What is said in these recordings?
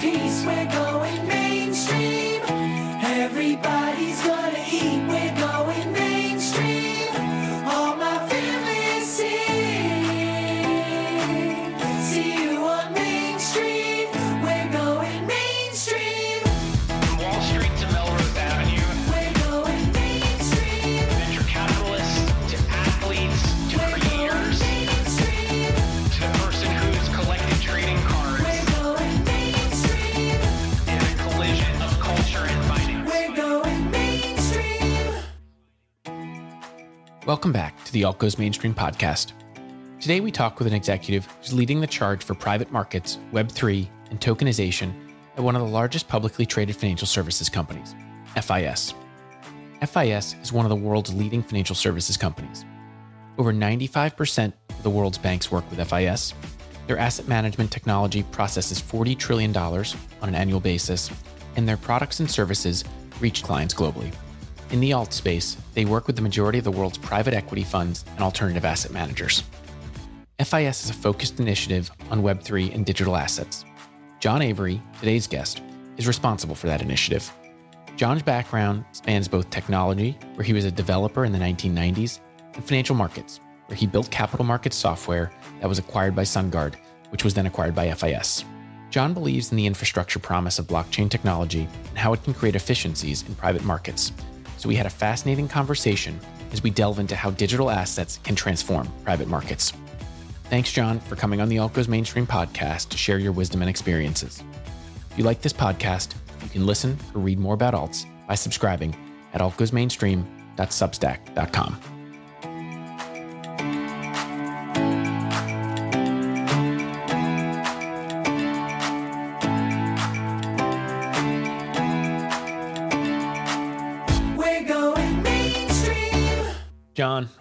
peace. We're going Welcome back to the Alt Goes Mainstream podcast. Today we talk with an executive who's leading the charge for private markets, Web3, and tokenization at one of the largest publicly traded financial services companies, FIS. FIS is one of the world's leading financial services companies. Over 95% of the world's banks work with FIS. Their asset management technology processes $40 trillion on an annual basis, and their products and services reach clients globally. In the alt space, they work with the majority of the world's private equity funds and alternative asset managers. FIS is a focused initiative on Web3 and digital assets. John Avery, today's guest, is responsible for that initiative. John's background spans both technology, where he was a developer in the 1990s, and financial markets, where he built capital markets software that was acquired by SunGard, which was then acquired by FIS. John believes in the infrastructure promise of blockchain technology and how it can create efficiencies in private markets. So we had a fascinating conversation as we delve into how digital assets can transform private markets. Thanks, John, for coming on the Alt Goes Mainstream podcast to share your wisdom and experiences. If you like this podcast, you can listen or read more about alts by subscribing at altgoesmainstream.substack.com.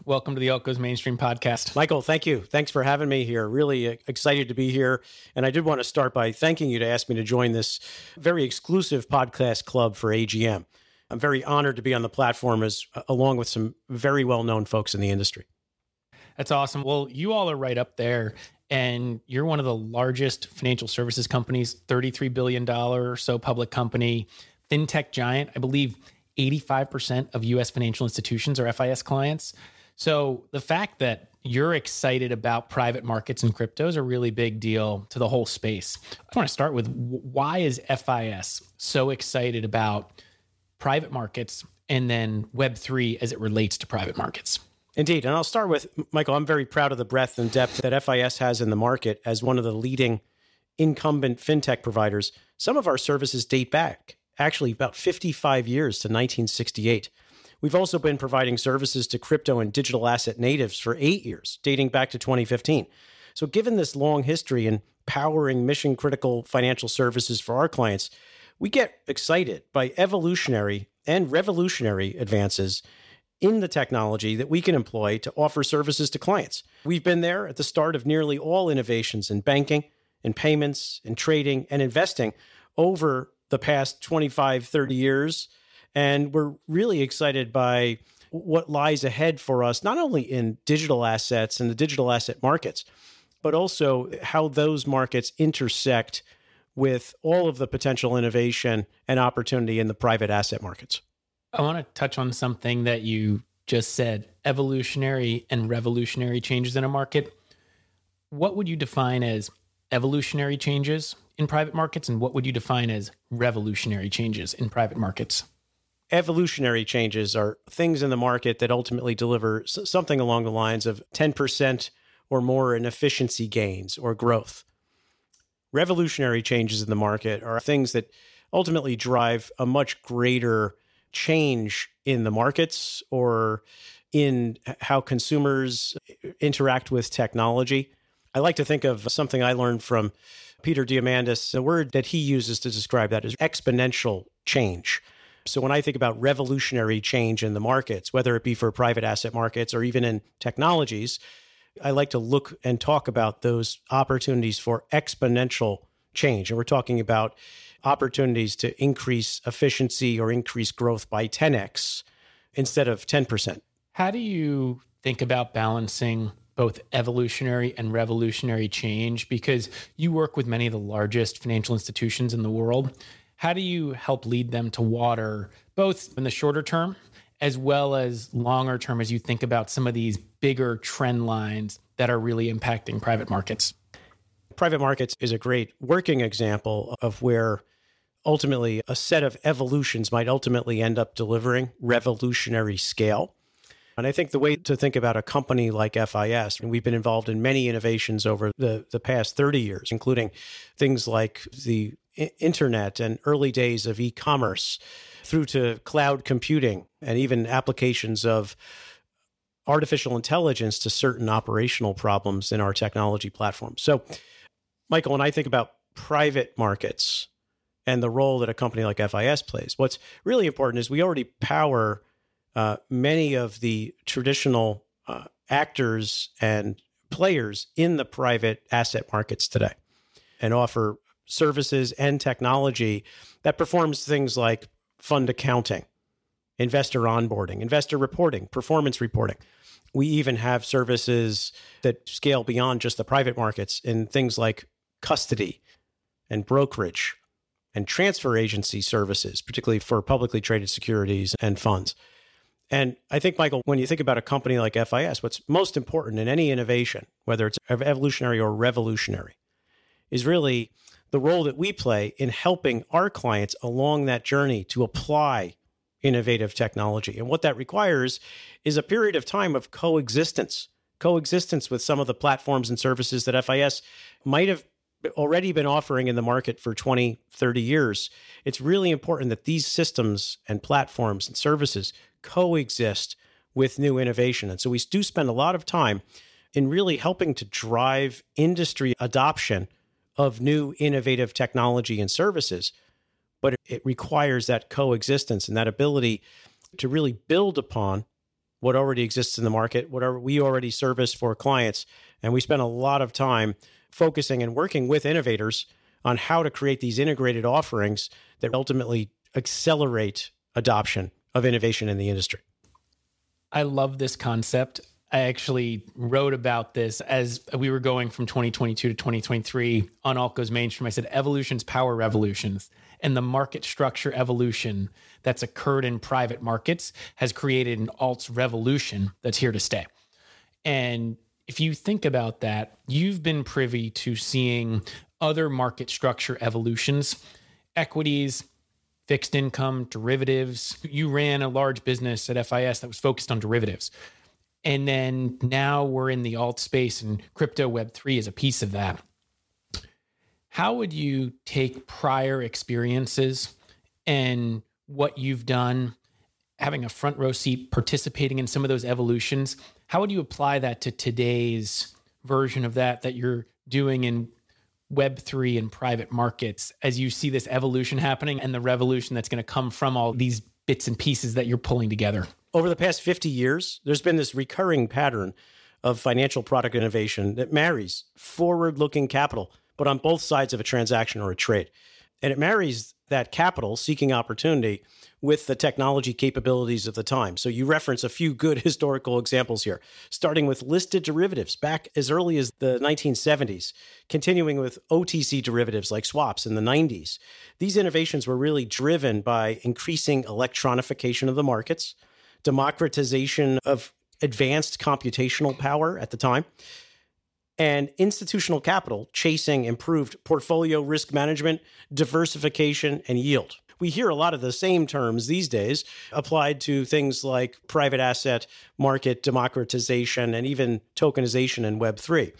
welcome to the Goes Mainstream podcast. Michael, thank you. Thanks for having me here. Really uh, excited to be here. And I did want to start by thanking you to ask me to join this very exclusive podcast club for AGM. I'm very honored to be on the platform as uh, along with some very well-known folks in the industry. That's awesome. Well, you all are right up there, and you're one of the largest financial services companies, $33 billion or so public company, fintech giant. I believe 85% of US financial institutions are FIS clients. So the fact that you're excited about private markets and crypto is a really big deal to the whole space. I want to start with why is FIS so excited about private markets and then Web3 as it relates to private markets? Indeed. And I'll start with Michael, I'm very proud of the breadth and depth that FIS has in the market as one of the leading incumbent fintech providers. Some of our services date back actually about 55 years to 1968. We've also been providing services to crypto and digital asset natives for eight years, dating back to 2015. So, given this long history in powering mission critical financial services for our clients, we get excited by evolutionary and revolutionary advances in the technology that we can employ to offer services to clients. We've been there at the start of nearly all innovations in banking, in payments, in trading, and investing over the past 25, 30 years. And we're really excited by what lies ahead for us, not only in digital assets and the digital asset markets, but also how those markets intersect with all of the potential innovation and opportunity in the private asset markets. I want to touch on something that you just said evolutionary and revolutionary changes in a market. What would you define as evolutionary changes in private markets, and what would you define as revolutionary changes in private markets? Evolutionary changes are things in the market that ultimately deliver something along the lines of 10% or more in efficiency gains or growth. Revolutionary changes in the market are things that ultimately drive a much greater change in the markets or in how consumers uh, interact with technology. I like to think of something I learned from Peter Diamandis. The word that he uses to describe that is exponential change. So when I think about revolutionary change in the markets, whether it be for private asset markets or even in technologies, I like to look and talk about those opportunities for exponential change. And we're talking about opportunities to increase efficiency or increase growth by 10x instead of 10%. How do you think about balancing both evolutionary and revolutionary change because you work with many of the largest financial institutions in the world. How do you help lead them to water, both in the shorter term as well as longer term, as you think about some of these bigger trend lines that are really impacting private markets? Private markets is a great working example of where ultimately a set of evolutions might ultimately end up delivering revolutionary scale. And I think the way to think about a company like FIS, and we've been involved in many innovations over the, the past 30 years, including things like the internet and early days of e commerce through to cloud computing and even applications of artificial intelligence to certain operational problems in our technology platform. So, Michael, when I think about private markets and the role that a company like FIS plays, what's really important is we already power uh, many of the traditional uh, actors and players in the private asset markets today and offer services and technology that performs things like fund accounting, investor onboarding, investor reporting, performance reporting. We even have services that scale beyond just the private markets in things like custody and brokerage and transfer agency services, particularly for publicly traded securities and funds. And I think, Michael, when you think about a company like FIS, what's most important in any innovation, whether it's evolutionary or revolutionary, is really the role that we play in helping our clients along that journey to apply innovative technology. And what that requires is a period of time of coexistence, coexistence with some of the platforms and services that FIS might have already been offering in the market for 20, 30 years. It's really important that these systems and platforms and services coexist with new innovation. And so we do spend a lot of time in really helping to drive industry adoption of new innovative technology and services. But it requires that coexistence and that ability to really build upon what already exists in the market, whatever we already service for clients. And we spend a lot of time focusing and working with innovators on how to create these integrated offerings that ultimately accelerate adoption of innovation in the industry. I love this concept. I actually wrote about this as we were going from 2022 to 2023 on Alt Goes mainstream. I said evolutions power revolutions, and the market structure evolution that's occurred in private markets has created an alts revolution that's here to stay. And if you think about that, you've been privy to seeing other market structure evolutions, equities, fixed income, derivatives. You ran a large business at FIS that was focused on derivatives. And then now we're in the alt space and crypto web3 is a piece of that. How would you take prior experiences and what you've done, having a front row seat, participating in some of those evolutions? How would you apply that to today's version of that that you're doing in Web3 and private markets as you see this evolution happening and the revolution that's going to come from all these bits and pieces that you're pulling together? Over the past 50 years, there's been this recurring pattern of financial product innovation that marries forward looking capital, but on both sides of a transaction or a trade. And it marries that capital seeking opportunity with the technology capabilities of the time. So you reference a few good historical examples here, starting with listed derivatives back as early as the 1970s, continuing with OTC derivatives like swaps in the 90s. These innovations were really driven by increasing electronification of the markets, democratization of advanced computational power at the time, and institutional capital chasing improved portfolio risk management, diversification, and yield. We hear a lot of the same terms these days applied to things like private asset market democratization and even tokenization in Web3.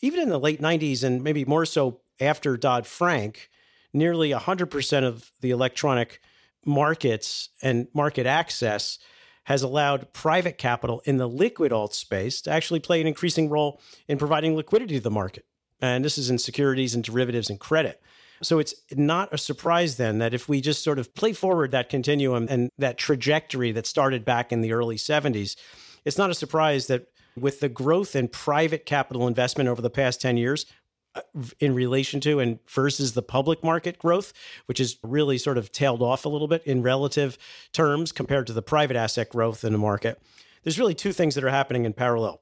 Even in the late 90s, and maybe more so after Dodd Frank, nearly 100% of the electronic markets and market access has allowed private capital in the liquid alt space to actually play an increasing role in providing liquidity to the market. And this is in securities and derivatives and credit. So it's not a surprise then that if we just sort of play forward that continuum and that trajectory that started back in the early 70s, it's not a surprise that with the growth in private capital investment over the past 10 years, uh, in relation to and versus the public market growth, which is really sort of tailed off a little bit in relative terms compared to the private asset growth in the market. There's really two things that are happening in parallel.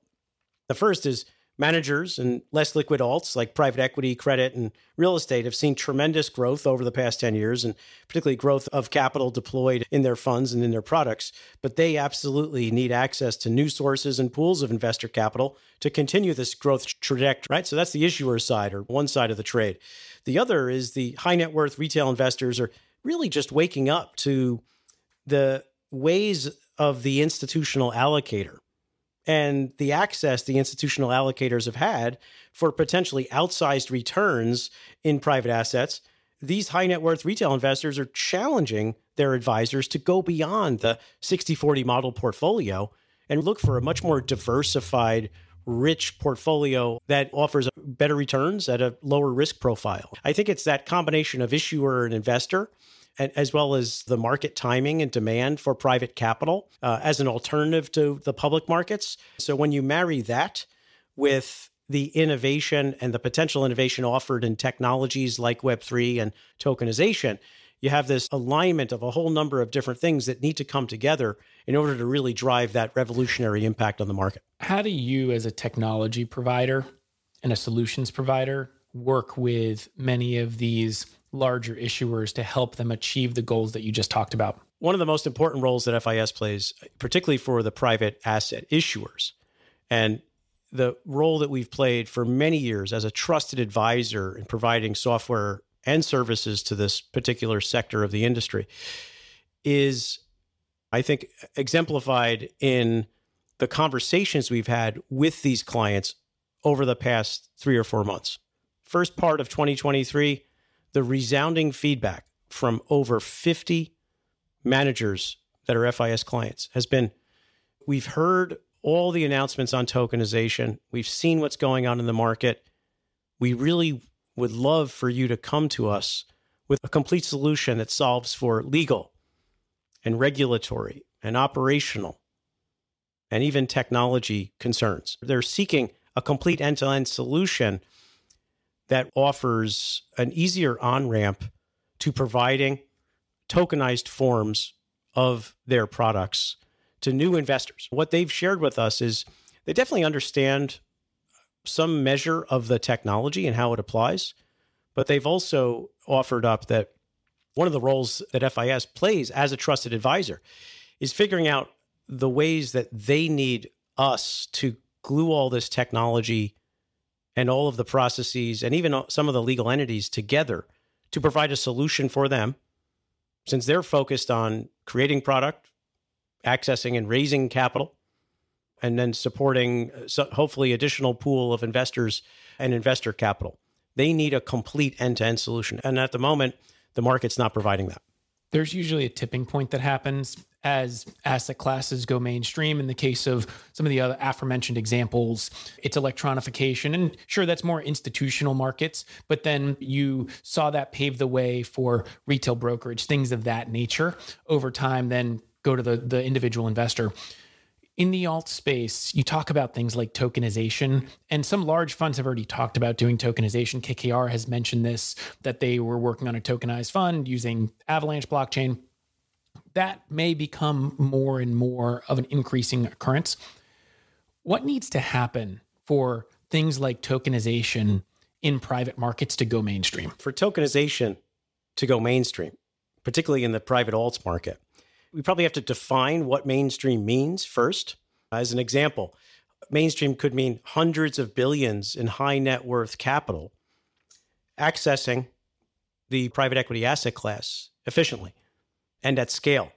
The first is managers and less liquid alts like private equity, credit, and real estate have seen tremendous growth over the past 10 years, and particularly growth of capital deployed in their funds and in their products. But they absolutely need access to new sources and pools of investor capital to continue this growth trajectory, right? So that's the issuer side or one side of the trade. The other is the high net worth retail investors are really just waking up to the ways of the institutional allocator and the access the institutional allocators have had for potentially outsized returns in private assets, these high net worth retail investors are challenging their advisors to go beyond the 60 40 model portfolio and look for a much more diversified, rich portfolio that offers better returns at a lower risk profile. I think it's that combination of issuer and investor as well as the market timing and demand for private capital uh, as an alternative to the public markets. So when you marry that with the innovation and the potential innovation offered in technologies like Web3 and tokenization, you have this alignment of a whole number of different things that need to come together in order to really drive that revolutionary impact on the market. How do you, as a technology provider and a solutions provider, work with many of these larger issuers to help them achieve the goals that you just talked about? One of the most important roles that FIS plays, particularly for the private asset issuers, and the role that we've played for many years as a trusted advisor in providing software and services to this particular sector of the industry is, I think, exemplified in the conversations we've had with these clients over the past three or four months. First part of 2023, the resounding feedback from over 50 managers that are FIS clients has been we've heard all the announcements on tokenization, we've seen what's going on in the market. We really would love for you to come to us with a complete solution that solves for legal and regulatory and operational and even technology concerns. They're seeking a complete end to end solution that offers an easier on ramp to providing tokenized forms of their products to new investors. What they've shared with us is they definitely understand some measure of the technology and how it applies, but they've also offered up that one of the roles that FIS plays as a trusted advisor is figuring out the ways that they need us to glue all this technology and all of the processes and even some of the legal entities together to provide a solution for them since they're focused on creating product accessing and raising capital and then supporting uh, hopefully additional pool of investors and investor capital. They need a complete end-to-end solution and at the moment the market's not providing that. There's usually a tipping point that happens as asset classes go mainstream. In the case of some of the other aforementioned examples, it's electronification. And sure, that's more institutional markets, but then you saw that pave the way for retail brokerage, things of that nature over time, then go to the, the individual investor. In the alt space, you talk about things like tokenization, and some large funds have already talked about doing tokenization. KKR has mentioned this, that they were working on a tokenized fund using Avalanche blockchain. That may become more and more of an increasing occurrence. What needs to happen for things like tokenization in private markets to go mainstream? for tokenization to go mainstream, particularly in the private alts market, we probably have to define what mainstream means first. As an example, mainstream could mean hundreds of billions in high net worth capital accessing the private equity asset class efficiently and at scale.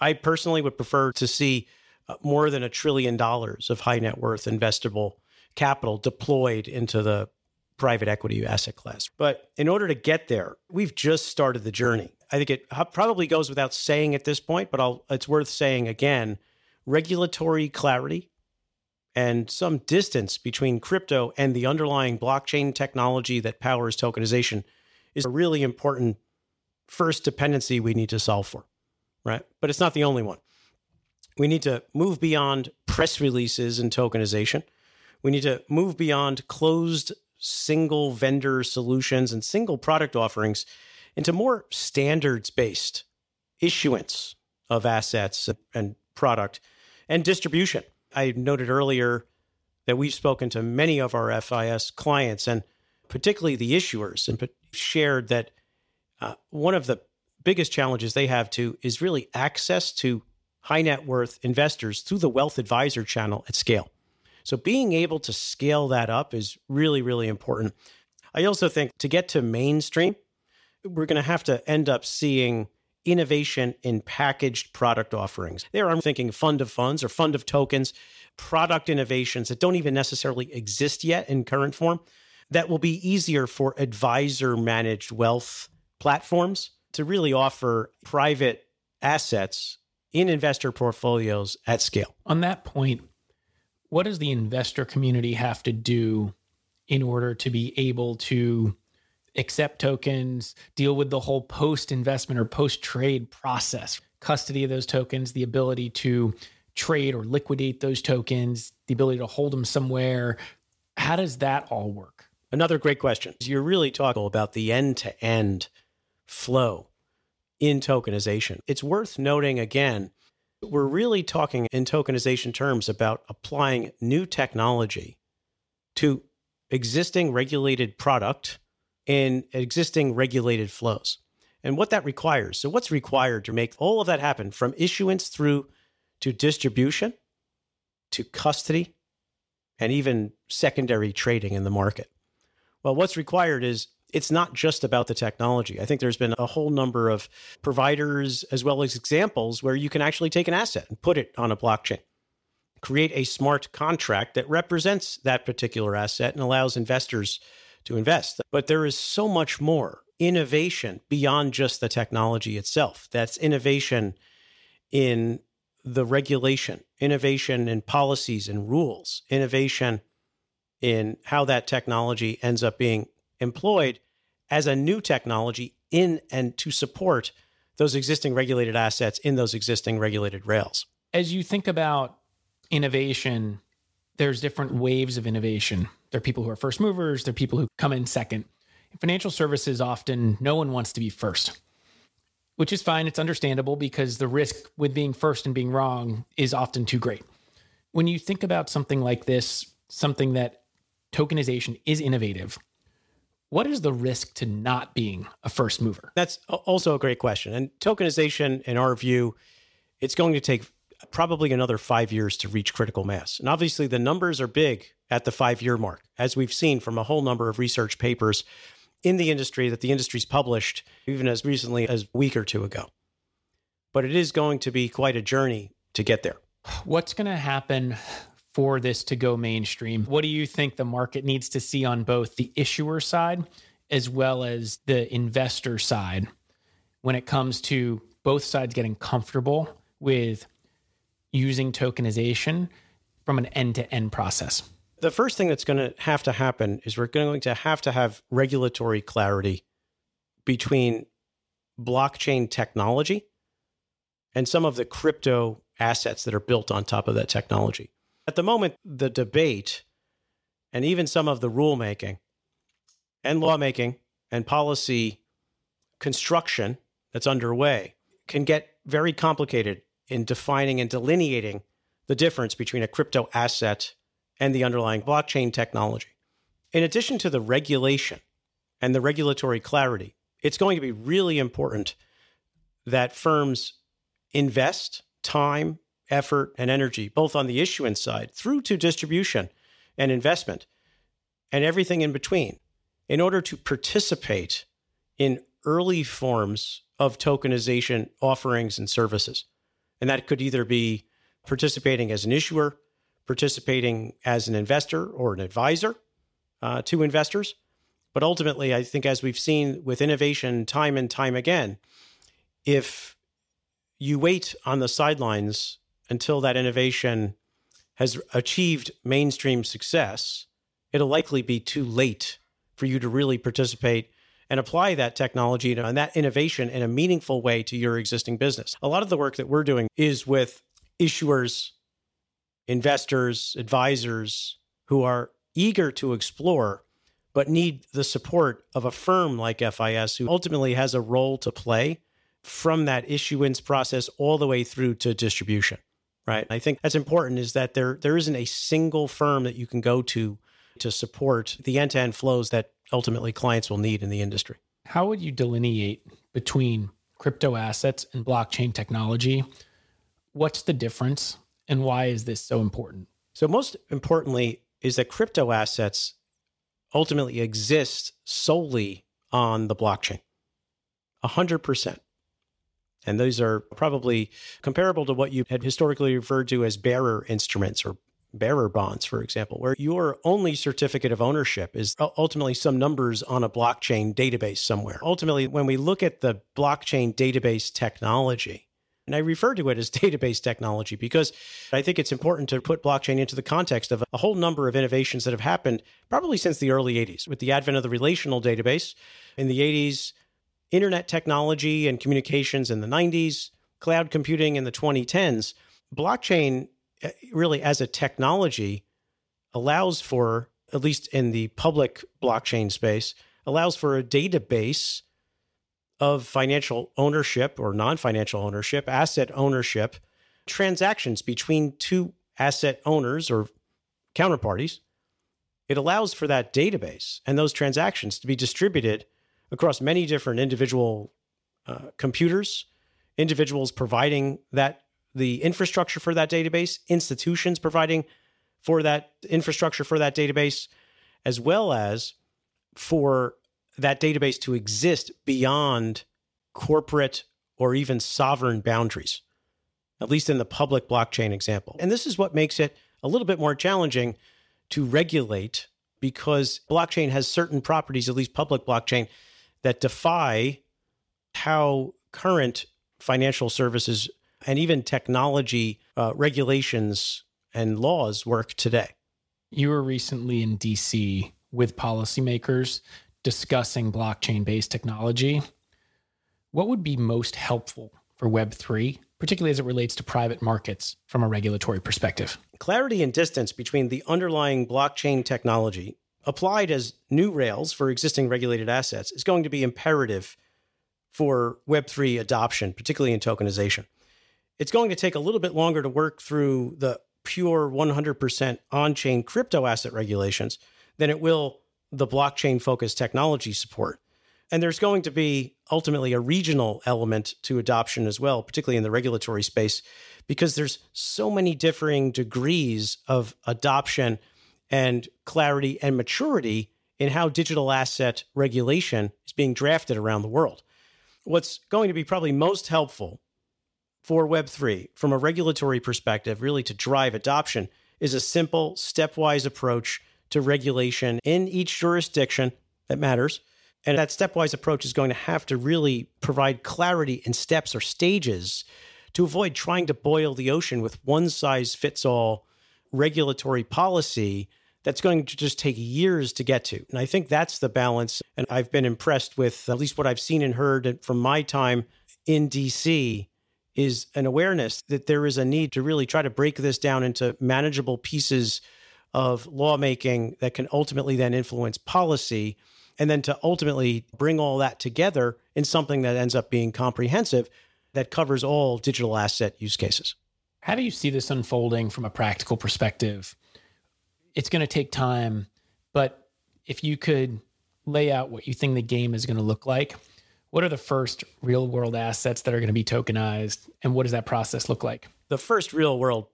I personally would prefer to see uh, more than a trillion dollars of high net worth investable capital deployed into the private equity asset class. But in order to get there, we've just started the journey. I think it probably goes without saying at this point, but I'll, it's worth saying again regulatory clarity and some distance between crypto and the underlying blockchain technology that powers tokenization is a really important first dependency we need to solve for, right? But it's not the only one. We need to move beyond press releases and tokenization. We need to move beyond closed single vendor solutions and single product offerings into more standards based issuance of assets and product and distribution. I noted earlier that we've spoken to many of our FIS clients and particularly the issuers and shared that uh, one of the biggest challenges they have too is really access to high net worth investors through the wealth advisor channel at scale. So being able to scale that up is really, really important. I also think to get to mainstream, we're going to have to end up seeing innovation in packaged product offerings. There, I'm thinking fund of funds or fund of tokens, product innovations that don't even necessarily exist yet in current form that will be easier for advisor managed wealth platforms to really offer private assets in investor portfolios at scale. On that point, what does the investor community have to do in order to be able to accept tokens, deal with the whole post investment or post trade process, custody of those tokens, the ability to trade or liquidate those tokens, the ability to hold them somewhere? How does that all work? Another great question. You're really talking about the end to end flow in tokenization. It's worth noting again, we're really talking in tokenization terms about applying new technology to existing regulated product in existing regulated flows and what that requires. So, what's required to make all of that happen from issuance through to distribution to custody and even secondary trading in the market? Well, what's required is it's not just about the technology. I think there's been a whole number of providers as well as examples where you can actually take an asset and put it on a blockchain, create a smart contract that represents that particular asset and allows investors to invest. But there is so much more innovation beyond just the technology itself. That's innovation in the regulation, innovation in policies and rules, innovation in how that technology ends up being employed as a new technology in and to support those existing regulated assets in those existing regulated rails. As you think about innovation, there's different waves of innovation. There are people who are first movers, there are people who come in second. In financial services, often no one wants to be first, which is fine. It's understandable because the risk with being first and being wrong is often too great. When you think about something like this, something that tokenization is innovative, what is the risk to not being a first mover? That's also a great question. And tokenization, in our view, it's going to take probably another five years to reach critical mass. And obviously, the numbers are big at the five year mark, as we've seen from a whole number of research papers in the industry that the industry's published even as recently as a week or two ago. But it is going to be quite a journey to get there. What's going to happen for this to go mainstream? What do you think the market needs to see on both the issuer side as well as the investor side when it comes to both sides getting comfortable with using tokenization from an end to end process? The first thing that's going to have to happen is we're going to have to have regulatory clarity between blockchain technology and some of the crypto assets that are built on top of that technology. At the moment, the debate and even some of the rulemaking and lawmaking and policy construction that's underway can get very complicated in defining and delineating the difference between a crypto asset and the underlying blockchain technology. In addition to the regulation and the regulatory clarity, it's going to be really important that firms invest time, effort, and energy, both on the issuance side through to distribution and investment and everything in between, in order to participate in early forms of tokenization offerings and services. And that could either be participating as an issuer, participating as an investor or an advisor uh, to investors. But ultimately, I think as we've seen with innovation time and time again, if you wait on the sidelines until that innovation has achieved mainstream success, it'll likely be too late for you to really participate and apply that technology and that innovation in a meaningful way to your existing business. A lot of the work that we're doing is with issuers, investors, advisors who are eager to explore but need the support of a firm like FIS who ultimately has a role to play from that issuance process all the way through to distribution right? I think that's important is that there there isn't a single firm that you can go to to support the end-to-end flows that ultimately clients will need in the industry. How would you delineate between crypto assets and blockchain technology? What's the difference and why is this so important? So most importantly is that crypto assets ultimately exist solely on the blockchain. 100%. And those are probably comparable to what you had historically referred to as bearer instruments or bearer bonds, for example, where your only certificate of ownership is ultimately some numbers on a blockchain database somewhere. Ultimately, when we look at the blockchain database technology, and I refer to it as database technology because I think it's important to put blockchain into the context of a whole number of innovations that have happened probably since the early 80s with the advent of the relational database in the 80s, internet technology and communications in the 90s, cloud computing in the 2010s. Blockchain, uh, really, as a technology, allows for, at least in the public blockchain space, allows for a database of financial ownership or non financial ownership, asset ownership, transactions between two asset owners or counterparties. It allows for that database and those transactions to be distributed across many different individual uh, computers, individuals providing that the infrastructure for that database, institutions providing for that infrastructure for that database, as well as for that database to exist beyond corporate or even sovereign boundaries, at least in the public blockchain example. And this is what makes it a little bit more challenging to regulate because blockchain has certain properties, at least public blockchain, that defy how current financial services and even technology uh, regulations and laws work today. You were recently in DC with policymakers discussing blockchain based technology. What would be most helpful for Web3, particularly as it relates to private markets from a regulatory perspective? Clarity and distance between the underlying blockchain technology applied as new rails for existing regulated assets is going to be imperative for Web3 adoption, particularly in tokenization. It's going to take a little bit longer to work through the pure 100% on chain crypto asset regulations than it will the blockchain focused technology support. And there's going to be ultimately a regional element to adoption as well, particularly in the regulatory space, because there's so many differing degrees of adoption and clarity and maturity in how digital asset regulation is being drafted around the world. What's going to be probably most helpful for Web3 from a regulatory perspective, really to drive adoption, is a simple stepwise approach to regulation in each jurisdiction that matters. And that stepwise approach is going to have to really provide clarity in steps or stages to avoid trying to boil the ocean with one size fits all regulatory policy that's going to just take years to get to. And I think that's the balance. And I've been impressed with at least what I've seen and heard from my time in DC is an awareness that there is a need to really try to break this down into manageable pieces of lawmaking that can ultimately then influence policy and then to ultimately bring all that together in something that ends up being comprehensive that covers all digital asset use cases. How do you see this unfolding from a practical perspective? It's going to take time, but if you could lay out what you think the game is going to look like, what are the first real world assets that are going to be tokenized and what does that process look like? The first real world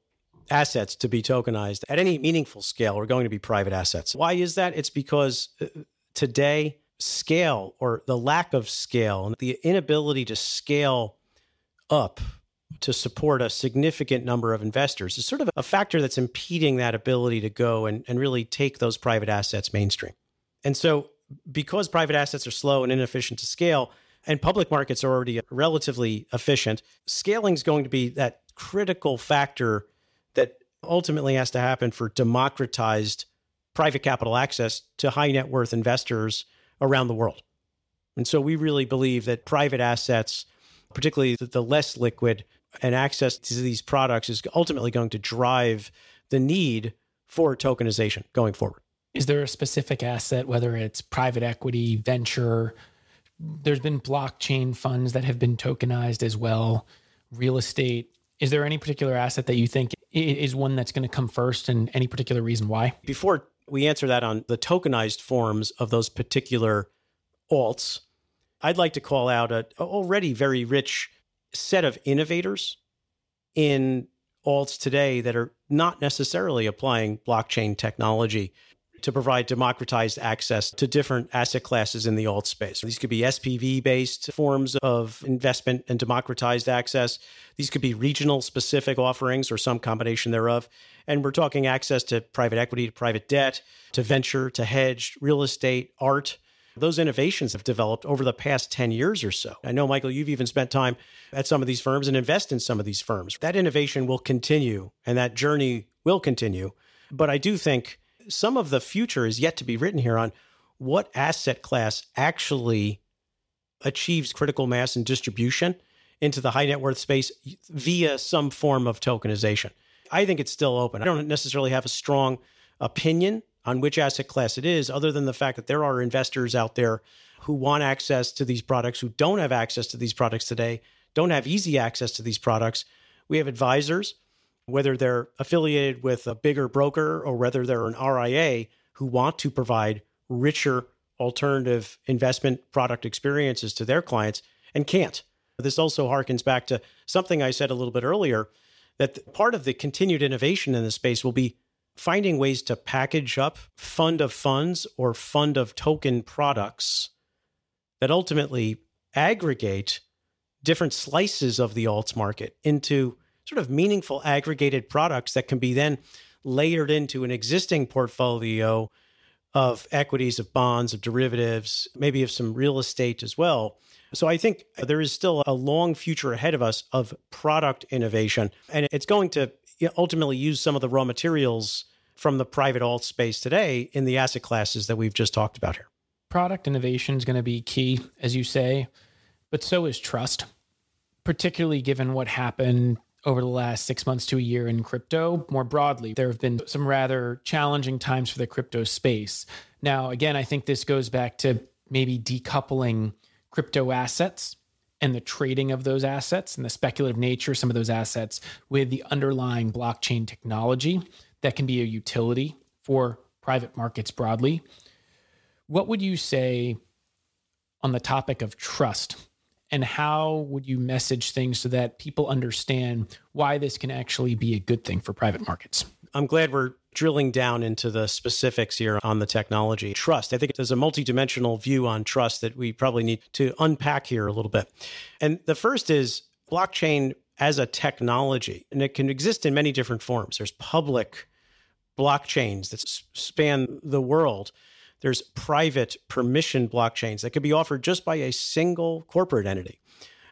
assets to be tokenized at any meaningful scale are going to be private assets. Why is that? It's because uh, today, scale or the lack of scale and the inability to scale up to support a significant number of investors is sort of a factor that's impeding that ability to go and, and really take those private assets mainstream. And so, because private assets are slow and inefficient to scale, and public markets are already relatively efficient, scaling is going to be that critical factor that ultimately has to happen for democratized private capital access to high net worth investors around the world. And so we really believe that private assets, particularly the less liquid and access to these products, is ultimately going to drive the need for tokenization going forward. Is there a specific asset, whether it's private equity, venture? There's been blockchain funds that have been tokenized as well, real estate Is there any particular asset that you think is one that's going to come first and any particular reason why? Before we answer that on the tokenized forms of those particular alts, I'd like to call out a a already very rich set of innovators in alts today that are not necessarily applying blockchain technology to provide democratized access to different asset classes in the alt space. These could be SPV based forms of investment and democratized access. These could be regional specific offerings or some combination thereof. And we're talking access to private equity, to private debt, to venture, to hedge, real estate, art. Those innovations have developed over the past 10 years or so. I know, Michael, you've even spent time at some of these firms and invest in some of these firms. That innovation will continue and that journey will continue. But I do think some of the future is yet to be written here on what asset class actually achieves critical mass and distribution into the high net worth space via some form of tokenization. I think it's still open. I don't necessarily have a strong opinion on which asset class it is, other than the fact that there are investors out there who want access to these products, who don't have access to these products today, don't have easy access to these products. We have advisors, whether they're affiliated with a bigger broker or whether they're an RIA, who want to provide richer alternative investment product experiences to their clients and can't. This also harkens back to something I said a little bit earlier that part of the continued innovation in this space will be finding ways to package up fund of funds or fund of token products that ultimately aggregate different slices of the alts market into sort of meaningful aggregated products that can be then layered into an existing portfolio of equities, of bonds, of derivatives, maybe of some real estate as well. So I think there is still a long future ahead of us of product innovation. And it's going to ultimately use some of the raw materials from the private alt space today in the asset classes that we've just talked about here. Product innovation is going to be key, as you say, but so is trust, particularly given what happened over the last six months to a year in crypto more broadly. There have been some rather challenging times for the crypto space. Now, again, I think this goes back to maybe decoupling crypto assets and the trading of those assets and the speculative nature of some of those assets with the underlying blockchain technology that can be a utility for private markets broadly. What would you say on the topic of trust? And how would you message things so that people understand why this can actually be a good thing for private markets? I'm glad we're drilling down into the specifics here on the technology. Trust. I think there's a multidimensional view on trust that we probably need to unpack here a little bit. And the first is blockchain as a technology, and it can exist in many different forms. There's public blockchains that span the world. There's private permission blockchains that could be offered just by a single corporate entity.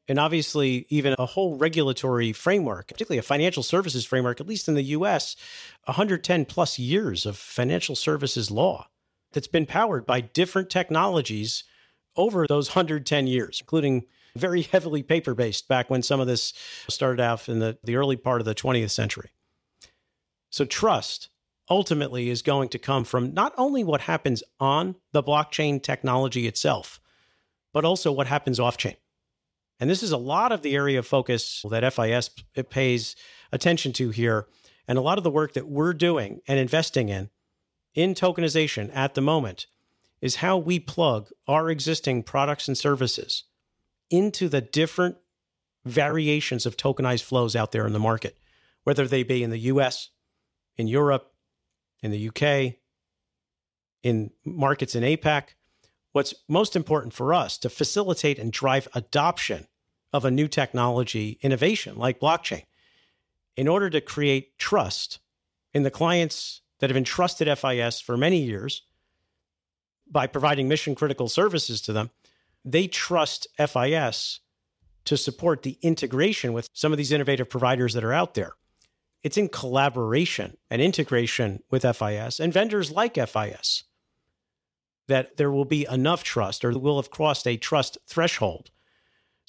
And obviously, even a whole regulatory framework, particularly a financial services framework, at least in the US, 110 plus years of financial services law that's been powered by different technologies over those 110 years, including very heavily paper based back when some of this started out in the, the early part of the 20th century. So, trust ultimately is going to come from not only what happens on the blockchain technology itself, but also what happens off chain. And this is a lot of the area of focus that FIS p- pays attention to here. And a lot of the work that we're doing and investing in in tokenization at the moment is how we plug our existing products and services into the different variations of tokenized flows out there in the market, whether they be in the US, in Europe, in the UK, in markets in APAC. What's most important for us to facilitate and drive adoption of a new technology innovation like blockchain in order to create trust in the clients that have entrusted FIS for many years by providing mission critical services to them. They trust FIS to support the integration with some of these innovative providers that are out there. It's in collaboration and integration with FIS and vendors like FIS that there will be enough trust or will have crossed a trust threshold.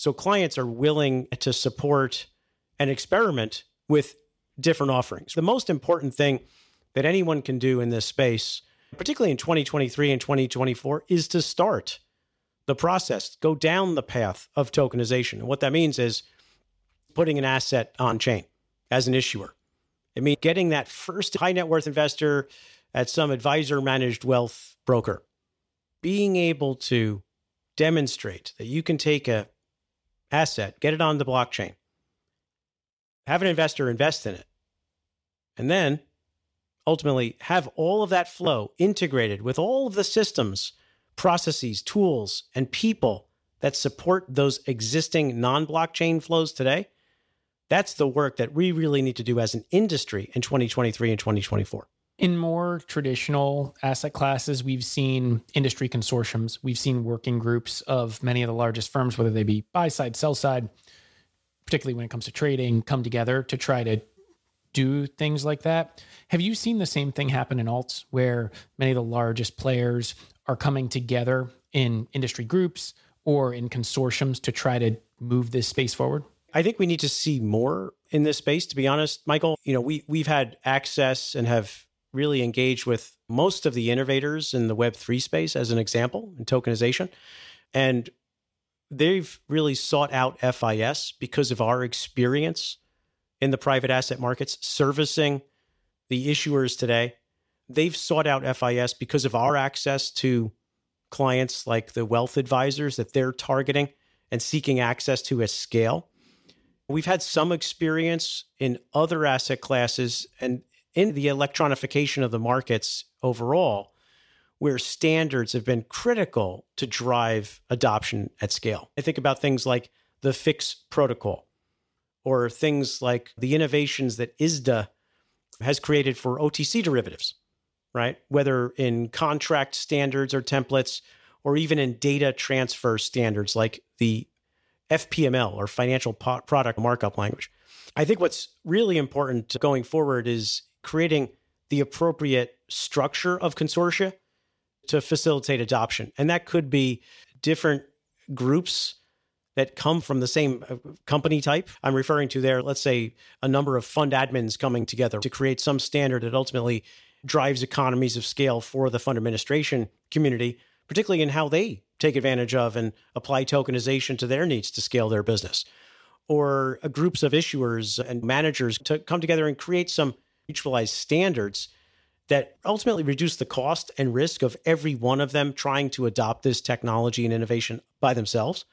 So clients are willing to support and experiment with different offerings. The most important thing that anyone can do in this space, particularly in 2023 and 2024, is to start the process, go down the path of tokenization. And what that means is putting an asset on chain as an issuer. I mean, getting that first high net worth investor at some advisor managed wealth broker, being able to demonstrate that you can take a asset, get it on the blockchain, have an investor invest in it, and then ultimately have all of that flow integrated with all of the systems, processes, tools, and people that support those existing non blockchain flows today. That's the work that we really need to do as an industry in 2023 and 2024. In more traditional asset classes, we've seen industry consortiums. We've seen working groups of many of the largest firms, whether they be buy side, sell side, particularly when it comes to trading, come together to try to do things like that. Have you seen the same thing happen in alts where many of the largest players are coming together in industry groups or in consortiums to try to move this space forward? I think we need to see more in this space, to be honest, Michael. You know, we we've had access and have really engaged with most of the innovators in the Web3 space, as an example, in tokenization. And they've really sought out FIS because of our experience in the private asset markets, servicing the issuers today. They've sought out FIS because of our access to clients like the wealth advisors that they're targeting and seeking access to at scale. We've had some experience in other asset classes and in the electronification of the markets overall, where standards have been critical to drive adoption at scale. I think about things like the FIX protocol or things like the innovations that ISDA has created for OTC derivatives, right? Whether in contract standards or templates, or even in data transfer standards like the FPML or financial product markup language. I think what's really important going forward is creating the appropriate structure of consortia to facilitate adoption. And that could be different groups that come from the same uh, company type. I'm referring to there, let's say, a number of fund admins coming together to create some standard that ultimately drives economies of scale for the fund administration community, particularly in how they take advantage of and apply tokenization to their needs to scale their business. Or uh, groups of issuers and managers to come together and create some mutualized standards that ultimately reduce the cost and risk of every one of them trying to adopt this technology and innovation by themselves.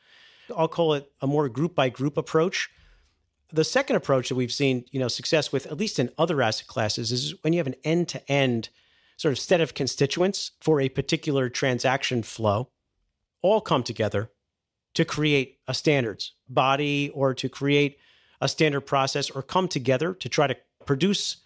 I'll call it a more group by group approach. The second approach that we've seen, you know, success with, at least in other asset classes, is when you have an end to end sort of set of constituents for a particular transaction flow, all come together to create a standards body or to create a standard process or come together to try to produce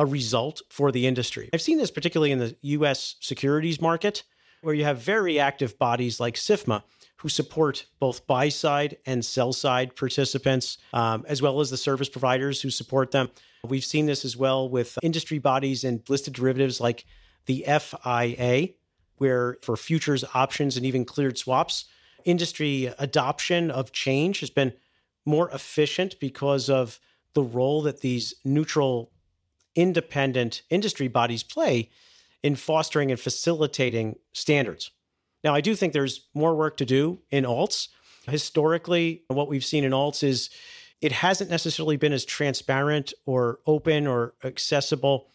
a result for the industry. I've seen this particularly in the US securities market, where you have very active bodies like SIFMA who support both buy side and sell side participants, um, as well as the service providers who support them. We've seen this as well with industry bodies and listed derivatives like the FIA, where for futures, options, and even cleared swaps, industry adoption of change has been more efficient because of the role that these neutral independent industry bodies play in fostering and facilitating standards. Now, I do think there's more work to do in alts. Historically, what we've seen in alts is it hasn't necessarily been as transparent or open or accessible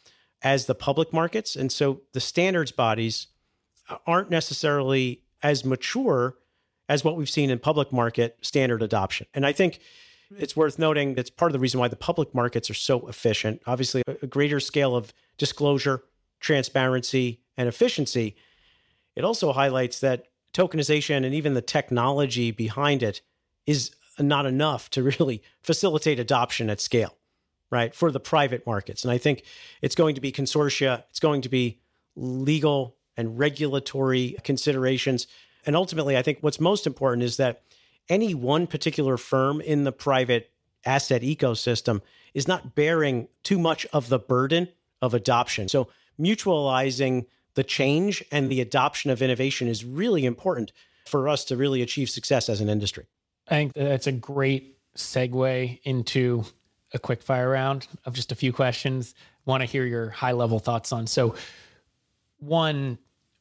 as the public markets. And so the standards bodies aren't necessarily as mature as what we've seen in public market standard adoption. And I think it's worth noting that's part of the reason why the public markets are so efficient. Obviously, a greater scale of disclosure, transparency, and efficiency. It also highlights that tokenization and even the technology behind it is not enough to really facilitate adoption at scale, right? For the private markets. And I think it's going to be consortia, it's going to be legal and regulatory considerations. And ultimately, I think what's most important is that any one particular firm in the private asset ecosystem is not bearing too much of the burden of adoption. So, mutualizing the change and the adoption of innovation is really important for us to really achieve success as an industry. I think that's a great segue into a quick fire round of just a few questions. Want to hear your high level thoughts on. So, one,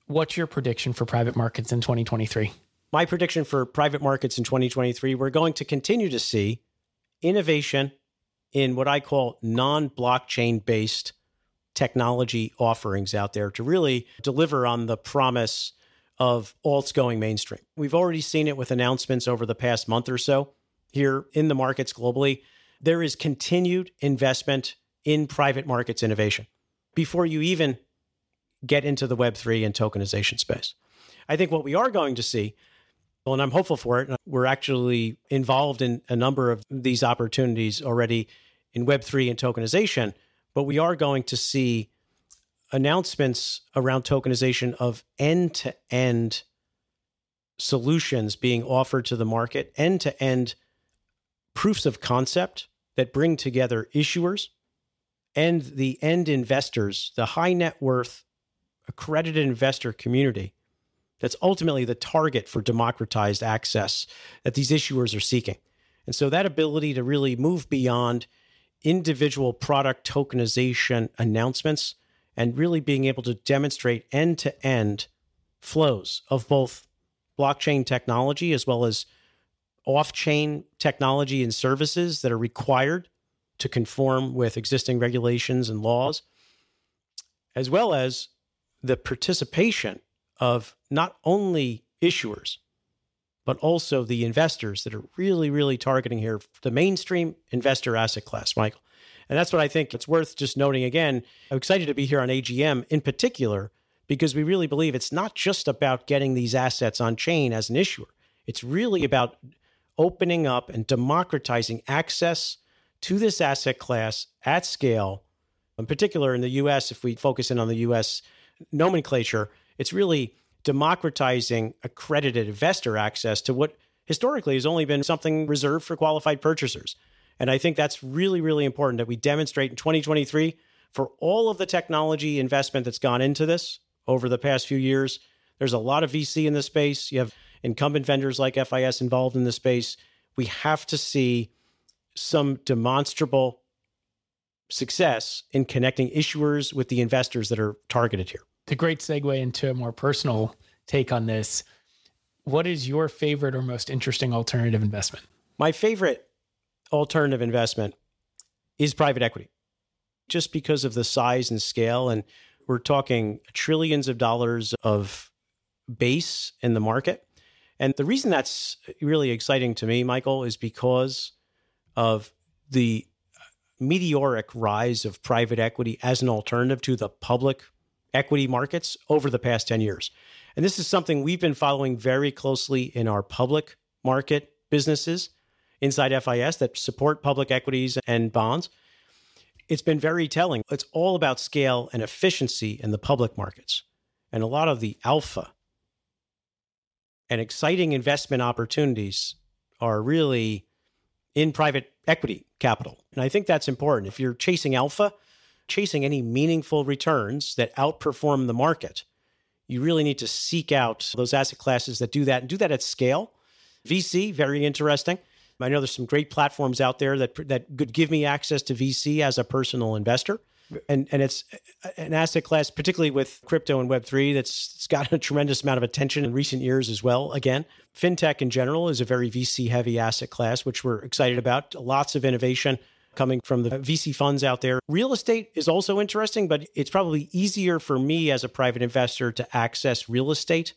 what's your prediction for private markets in 2023? My prediction for private markets in 2023, we're going to continue to see innovation in what I call non blockchain based technology offerings out there to really deliver on the promise of alts going mainstream. We've already seen it with announcements over the past month or so here in the markets globally. There is continued investment in private markets innovation before you even get into the Web3 and tokenization space. I think what we are going to see, and I'm hopeful for it, we're actually involved in a number of these opportunities already in Web3 and tokenization, but we are going to see announcements around tokenization of end to end solutions being offered to the market, end to end proofs of concept that bring together issuers and the end investors, the high net worth accredited investor community that's ultimately the target for democratized access that these issuers are seeking. And so that ability to really move beyond individual product tokenization announcements and really being able to demonstrate end to end flows of both blockchain technology as well as off chain technology and services that are required to conform with existing regulations and laws, as well as the participation of not only issuers, but also the investors that are really, really targeting here the mainstream investor asset class, Michael. And that's what I think it's worth just noting again. I'm excited to be here on AGM in particular because we really believe it's not just about getting these assets on chain as an issuer. It's really about opening up and democratizing access to this asset class at scale. In particular, in the US, if we focus in on the US nomenclature, it's really democratizing accredited investor access to what historically has only been something reserved for qualified purchasers. And I think that's really, really important that we demonstrate in 2023 for all of the technology investment that's gone into this over the past few years. There's a lot of VC in this space. You have incumbent vendors like FIS involved in the space. We have to see some demonstrable success in connecting issuers with the investors that are targeted here. The great segue into a more personal take on this. What is your favorite or most interesting alternative investment? My favorite alternative investment is private equity, just because of the size and scale. And we're talking trillions of dollars of base in the market. And the reason that's really exciting to me, Michael, is because of the meteoric rise of private equity as an alternative to the public equity markets over the past 10 years. And this is something we've been following very closely in our public market businesses inside FIS that support public equities and bonds. It's been very telling. It's all about scale and efficiency in the public markets. And a lot of the alpha and exciting investment opportunities are really in private equity capital. And I think that's important. If you're chasing alpha, chasing any meaningful returns that outperform the market, you really need to seek out those asset classes that do that and do that at scale. VC, very interesting. I know there's some great platforms out there that that could give me access to VC as a personal investor. And and it's an asset class, particularly with crypto and Web three, that's it's got a tremendous amount of attention in recent years as well. Again, fintech in general is a very VC heavy asset class, which we're excited about. Lots of innovation coming from the VC funds out there. Real estate is also interesting, but it's probably easier for me as a private investor to access real estate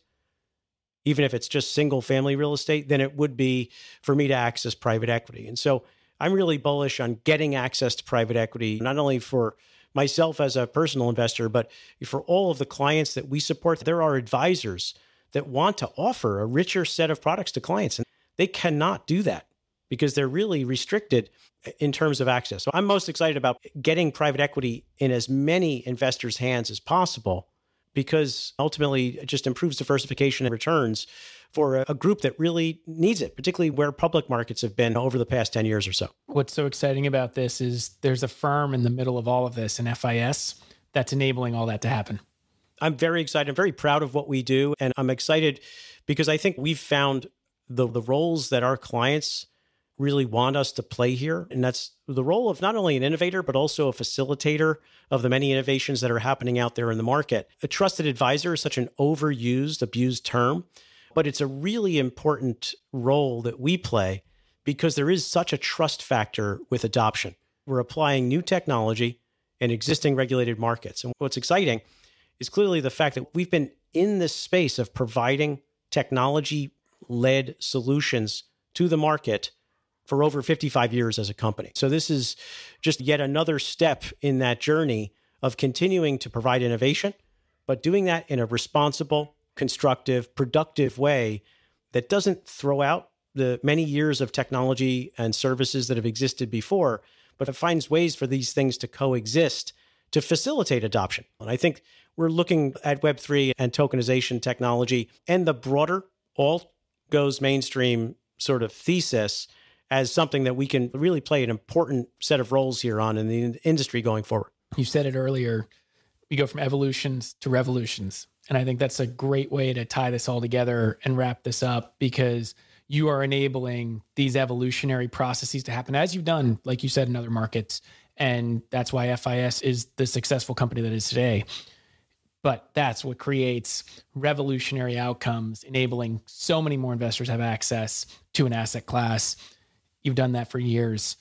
even if it's just single family real estate, than it would be for me to access private equity. And so I'm really bullish on getting access to private equity, not only for myself as a personal investor, but for all of the clients that we support. There are advisors that want to offer a richer set of products to clients, and they cannot do that because they're really restricted in terms of access. So I'm most excited about getting private equity in as many investors' hands as possible because ultimately it just improves diversification and returns for a group that really needs it, particularly where public markets have been over the past 10 years or so. What's so exciting about this is there's a firm in the middle of all of this, an FIS, that's enabling all that to happen. I'm very excited. I'm very proud of what we do. And I'm excited because I think we've found the, the roles that our clients really want us to play here. And that's the role of not only an innovator, but also a facilitator of the many innovations that are happening out there in the market. A trusted advisor is such an overused, abused term, but it's a really important role that we play because there is such a trust factor with adoption. We're applying new technology in existing regulated markets. And what's exciting is clearly the fact that we've been in this space of providing technology led solutions to the market for over 55 years as a company. So this is just yet another step in that journey of continuing to provide innovation, but doing that in a responsible, constructive, productive way that doesn't throw out the many years of technology and services that have existed before, but it finds ways for these things to coexist to facilitate adoption. And I think we're looking at Web3 and tokenization technology and the broader Alt Goes Mainstream sort of thesis as something that we can really play an important set of roles here on in the industry going forward. You said it earlier. We go from evolutions to revolutions. And I think that's a great way to tie this all together and wrap this up because you are enabling these evolutionary processes to happen as you've done, like you said, in other markets. And that's why FIS is the successful company that is today. But that's what creates revolutionary outcomes, enabling so many more investors have access to an asset class. You've done that for years.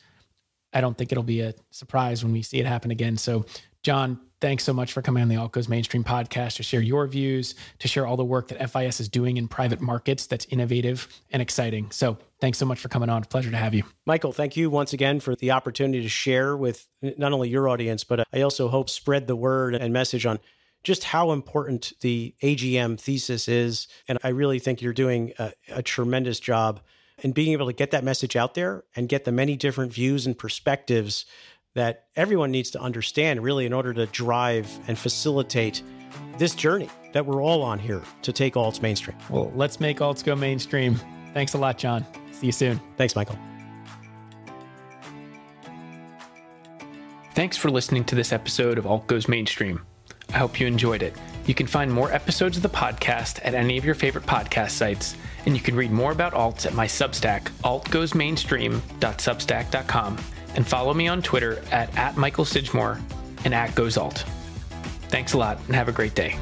I don't think it'll be a surprise when we see it happen again. So, John, thanks so much for coming on the Alt Goes Mainstream podcast to share your views, to share all the work that FIS is doing in private markets that's innovative and exciting. So, thanks so much for coming on. Pleasure to have you. Michael, thank you once again for the opportunity to share with not only your audience, but I also hope spread the word and message on just how important the AGM thesis is. And I really think you're doing a, a tremendous job in being able to get that message out there and get the many different views and perspectives that everyone needs to understand, really, in order to drive and facilitate this journey that we're all on here to take alts mainstream. Well, let's make alts go mainstream. Thanks a lot, John. See you soon. Thanks, Michael. Thanks for listening to this episode of Alt Goes Mainstream. I hope you enjoyed it. You can find more episodes of the podcast at any of your favorite podcast sites, and you can read more about alts at my Substack, altgoesmainstream.substack.com, and follow me on Twitter at, at Michael Sidgmore and at GoesAlt. Thanks a lot and have a great day.